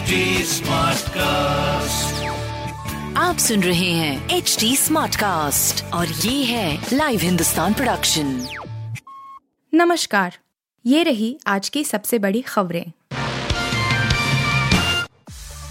HD Smartcast. आप सुन रहे हैं एच डी स्मार्ट कास्ट और ये है लाइव हिंदुस्तान प्रोडक्शन नमस्कार ये रही आज की सबसे बड़ी खबरें।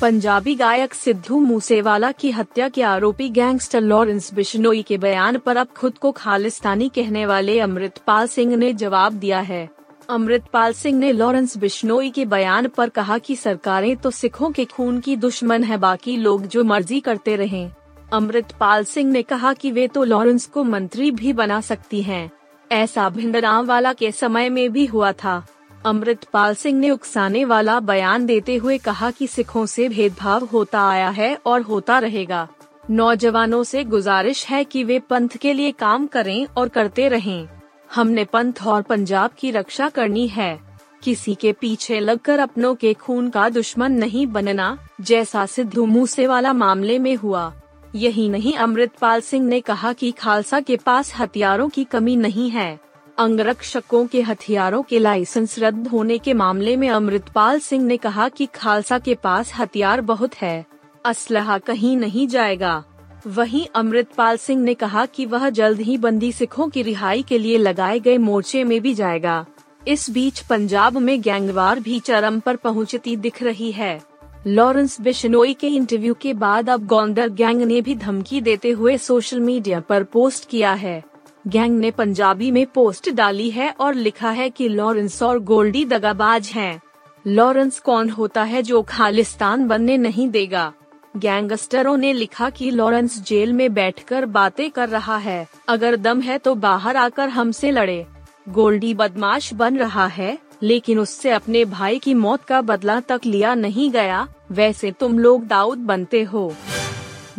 पंजाबी गायक सिद्धू मूसेवाला की हत्या के आरोपी गैंगस्टर लॉरेंस बिश्नोई के बयान पर अब खुद को खालिस्तानी कहने वाले अमृतपाल सिंह ने जवाब दिया है। अमृतपाल सिंह ने लॉरेंस बिश्नोई के बयान पर कहा कि सरकारें तो सिखों के खून की दुश्मन है, बाकी लोग जो मर्ज़ी करते रहें। अमृतपाल सिंह ने कहा कि वे तो लॉरेंस को मंत्री भी बना सकती हैं। ऐसा भिंडराम वाला के समय में भी हुआ था अमृतपाल सिंह ने उकसाने वाला बयान देते हुए कहा कि सिखों से भेदभाव होता आया है और होता रहेगा नौजवानों से गुजारिश है कि वे पंथ के लिए काम करें और करते रहें। हमने पंथ और पंजाब की रक्षा करनी है। किसी के पीछे लगकर अपनों के खून का दुश्मन नहीं बनना, जैसा सिद्धू मूसेवाला मामले में हुआ। यही नहीं, अमृतपाल सिंह ने कहा कि खालसा के पास हथियारों की कमी नहीं है। अंगरक्षकों के हथियारों के लाइसेंस रद्द होने के मामले में अमृतपाल सिंह ने कहा कि खालसा के पास हथियार बहुत है। असलहा कहीं नहीं जाएगा। वहीं अमृतपाल सिंह ने कहा कि वह जल्द ही बंदी सिखों की रिहाई के लिए लगाए गए मोर्चे में भी जाएगा। इस बीच पंजाब में गैंगवार भी चरम पर पहुँचती दिख रही है। लॉरेंस बिश्नोई के इंटरव्यू के बाद अब गोंडर गैंग ने भी धमकी देते हुए सोशल मीडिया पर पोस्ट किया है। गैंग ने पंजाबी में पोस्ट डाली है और लिखा है कि लॉरेंस और गोल्डी दगाबाज हैं। लॉरेंस कौन होता है जो खालिस्तान बनने नहीं देगा? गैंगस्टरों ने लिखा कि लॉरेंस जेल में बैठकर बातें कर रहा है। अगर दम है तो बाहर आकर हमसे लड़े। गोल्डी बदमाश बन रहा है, लेकिन उससे अपने भाई की मौत का बदला तक लिया नहीं गया। वैसे तुम लोग दाऊद बनते हो।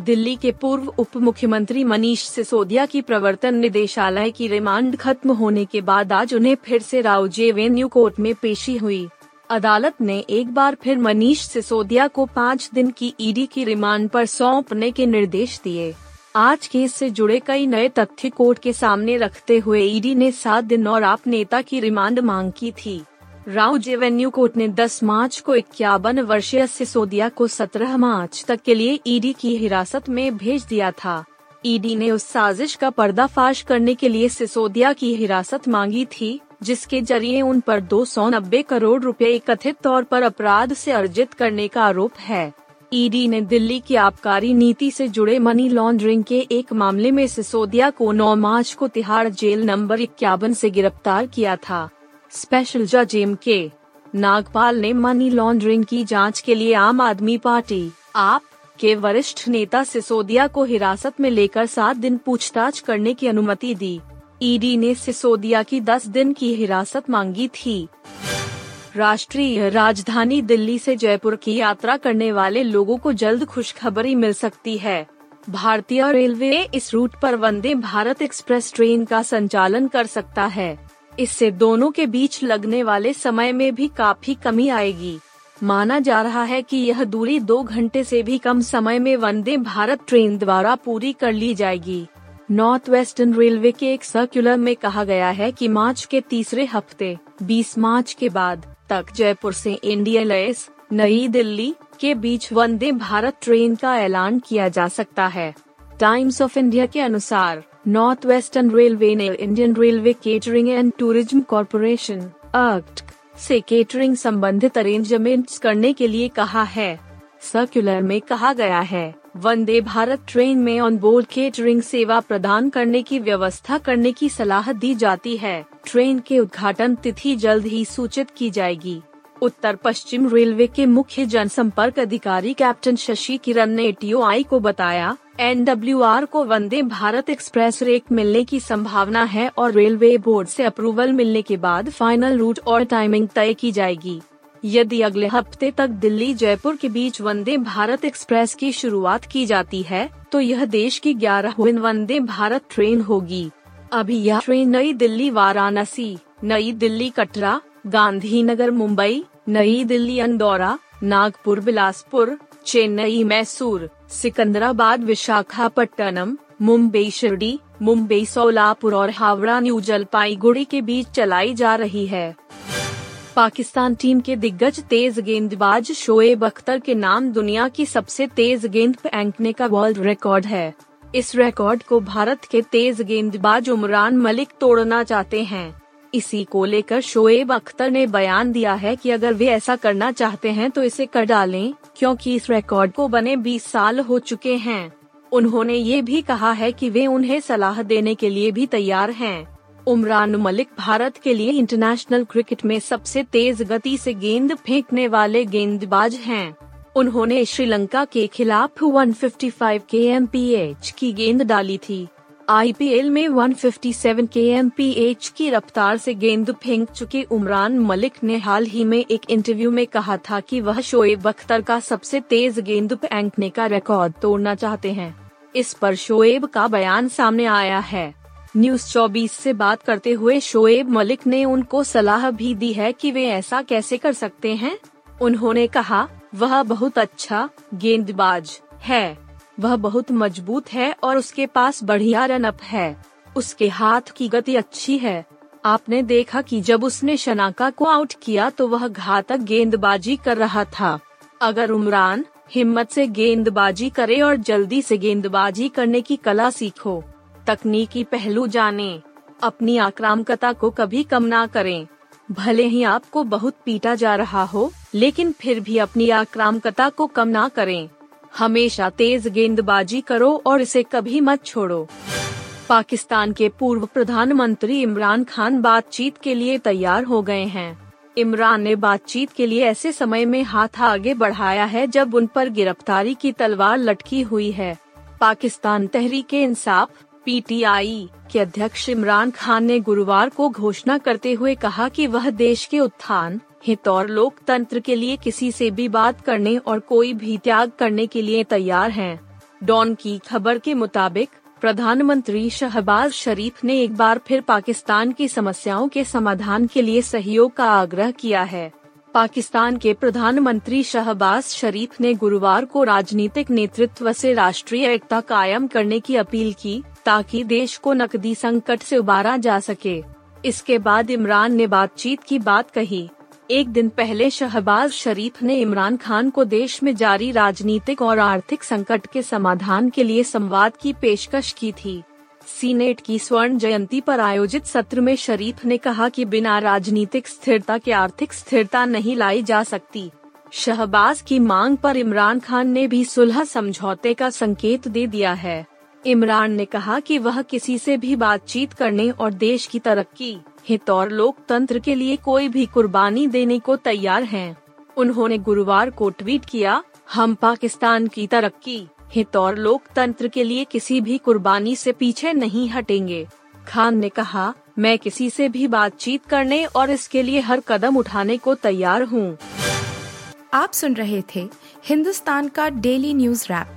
दिल्ली के पूर्व उप मुख्यमंत्री मनीष सिसोदिया की प्रवर्तन निदेशालय की रिमांड खत्म होने के बाद आज उन्हें फिर से राव जेवेन्यू कोर्ट में पेशी हुई। अदालत ने एक बार फिर मनीष सिसोदिया को पाँच दिन की ईडी की रिमांड पर सौंपने के निर्देश दिए। आज केस से जुड़े कई नए तथ्य कोर्ट के सामने रखते हुए ईडी ने सात दिन और आप नेता की रिमांड मांग की थी। राव जेवेन्यू कोर्ट ने 10 मार्च को इक्यावन वर्षीय सिसोदिया को 17 मार्च तक के लिए ईडी की हिरासत में भेज दिया था। ईडी ने उस साजिश का पर्दाफाश करने के लिए सिसोदिया की हिरासत मांगी थी। जिसके ज़रिए उन पर दो सौ नब्बे करोड़ रुपए कथित तौर पर अपराध से अर्जित करने का आरोप है। ईडी ने दिल्ली की आबकारी नीति से जुड़े मनी लॉन्ड्रिंग के एक मामले में सिसोदिया को 9 मार्च को तिहाड़ जेल नंबर इक्यावन से गिरफ़्तार किया था। स्पेशल जज एम के नागपाल ने मनी लॉन्ड्रिंग की जाँच के लिए आम आदमी पार्टी, आप, के वरिष्ठ नेता सिसोदिया को हिरासत में लेकर सात दिन पूछताछ करने की अनुमति दी। ईडी ने सिसोदिया की दस दिन की हिरासत मांगी थी। राष्ट्रीय राजधानी दिल्ली से जयपुर की यात्रा करने वाले लोगों को जल्द खुशखबरी मिल सकती है। भारतीय रेलवे इस रूट पर वंदे भारत एक्सप्रेस ट्रेन का संचालन कर सकता है। इससे दोनों के बीच लगने वाले समय में भी काफ़ी कमी आएगी। माना जा रहा है कि यह दूरी दो घंटे से भी कम समय में वंदे भारत ट्रेन द्वारा पूरी कर ली जाएगी। नॉर्थ वेस्टर्न रेलवे के एक सर्कुलर में कहा गया है कि मार्च के तीसरे हफ़्ते 20 मार्च के बाद तक जयपुर से इंडिया नई दिल्ली के बीच वंदे भारत ट्रेन का ऐलान किया जा सकता है। टाइम्स ऑफ़ इंडिया के अनुसार नॉर्थ वेस्टर्न रेलवे ने Indian Railway Catering and Tourism Corporation act से केटरिंग संबंधित अरेंजमेंट्स करने के लिए कहा है। सर्कुलर में कहा गया है वंदे भारत ट्रेन में ऑन बोर्ड केटरिंग सेवा प्रदान करने की व्यवस्था करने की सलाह दी जाती है। ट्रेन के उद्घाटन तिथि जल्द ही सूचित की जाएगी। उत्तर पश्चिम रेलवे के मुख्य जनसंपर्क अधिकारी कैप्टन शशि किरण ने टीओआई को बताया एन को वंदे भारत एक्सप्रेस रेक मिलने की संभावना है और रेलवे बोर्ड से अप्रूवल मिलने के बाद फाइनल रूट और टाइमिंग तय की जाएगी। यदि अगले हफ़्ते तक दिल्ली जयपुर के बीच वंदे भारत एक्सप्रेस की शुरुआत की जाती है तो यह देश की ग्यारह वंदे भारत ट्रेन होगी। अभी यह ट्रेन नई दिल्ली वाराणसी, नई दिल्ली कटरा, गांधीनगर मुंबई, नई दिल्ली अंदौरा, नागपुर बिलासपुर, चेन्नई मैसूर, सिकंदराबाद विशाखापट्टनम, मुंबई शिरडी, मुंबई सोलापुर और हावड़ा न्यू जलपाईगुड़ी के बीच चलाई जा रही है। पाकिस्तान टीम के दिग्गज तेज गेंदबाज शोएब अख्तर के नाम दुनिया की सबसे तेज गेंद फेंकने का वर्ल्ड रिकॉर्ड है। इस रिकॉर्ड को भारत के तेज गेंदबाज उमरान मलिक तोड़ना चाहते हैं। इसी को लेकर शोएब अख्तर ने बयान दिया है कि अगर वे ऐसा करना चाहते हैं तो इसे कर डालें, क्योंकि इस रिकॉर्ड को बने 20 साल हो चुके हैं। उन्होंने ये भी कहा है कि वे उन्हें सलाह देने के लिए भी तैयार हैं। उमरान मलिक भारत के लिए इंटरनेशनल क्रिकेट में सबसे तेज गति से गेंद फेंकने वाले गेंदबाज हैं। उन्होंने श्रीलंका के खिलाफ 155 के की गेंद डाली थी। आईपीएल में 157 के की रफ्तार से गेंद फेंक चुके उमरान मलिक ने हाल ही में एक इंटरव्यू में कहा था कि वह शोएब अख्तर का सबसे तेज गेंद फेंकने का रिकॉर्ड तोड़ना चाहते हैं। इस पर शोएब का बयान सामने आया है। न्यूज़ 24 से बात करते हुए शोएब मलिक ने उनको सलाह भी दी है कि वे ऐसा कैसे कर सकते हैं। उन्होंने कहा, वह बहुत अच्छा गेंदबाज है। वह बहुत मज़बूत है और उसके पास बढ़िया रनअप है। उसके हाथ की गति अच्छी है। आपने देखा कि जब उसने शनाका को आउट किया तो वह घातक गेंदबाजी कर रहा था। अगर उमरान हिम्मत से गेंदबाजी करे और जल्दी से गेंदबाजी करने की कला सीखो तकनीकी पहलू जाने। अपनी आक्रामकता को कभी कम ना करें। भले ही आपको बहुत पीटा जा रहा हो, लेकिन फिर भी अपनी आक्रामकता को कम ना करें। हमेशा तेज गेंदबाजी करो और इसे कभी मत छोड़ो। पाकिस्तान के पूर्व प्रधानमंत्री इमरान खान बातचीत के लिए तैयार हो गए हैं। इमरान ने बातचीत के लिए ऐसे समय में हाथ आगे बढ़ाया है जब उन पर गिरफ्तारी की तलवार लटकी हुई है। पाकिस्तान तहरीके इंसाफ पीटीआई के अध्यक्ष इमरान खान ने गुरुवार को घोषणा करते हुए कहा कि वह देश के उत्थान, हित और लोकतंत्र के लिए किसी से भी बात करने और कोई भी त्याग करने के लिए तैयार हैं। डॉन की खबर के मुताबिक, प्रधानमंत्री शहबाज शरीफ ने एक बार फिर पाकिस्तान की समस्याओं के समाधान के लिए सहयोग का आग्रह किया है पाकिस्तान के प्रधानमंत्री शहबाज शरीफ ने गुरुवार को राजनीतिक नेतृत्व से राष्ट्रीय एकता कायम करने की अपील की ताकि देश को नकदी संकट से उबारा जा सके। इसके बाद इमरान ने बातचीत की बात कही। एक दिन पहले शहबाज शरीफ ने इमरान खान को देश में जारी राजनीतिक और आर्थिक संकट के समाधान के लिए संवाद की पेशकश की थी। सीनेट की स्वर्ण जयंती पर आयोजित सत्र में शरीफ ने कहा कि बिना राजनीतिक स्थिरता के आर्थिक स्थिरता नहीं लाई जा सकती। शहबाज की मांग पर इमरान खान ने भी सुलह समझौते का संकेत दे दिया है। इमरान ने कहा कि वह किसी से भी बातचीत करने और देश की तरक्की, हित और लोकतंत्र के लिए कोई भी कुर्बानी देने को तैयार हैं। उन्होंने गुरुवार को ट्वीट किया, हम पाकिस्तान की तरक्की, हित और लोकतंत्र के लिए किसी भी कुर्बानी से पीछे नहीं हटेंगे। खान ने कहा, मैं किसी से भी बातचीत करने और इसके लिए हर कदम उठाने को तैयार हूँ। आप सुन रहे थे हिंदुस्तान का डेली न्यूज़ रैप।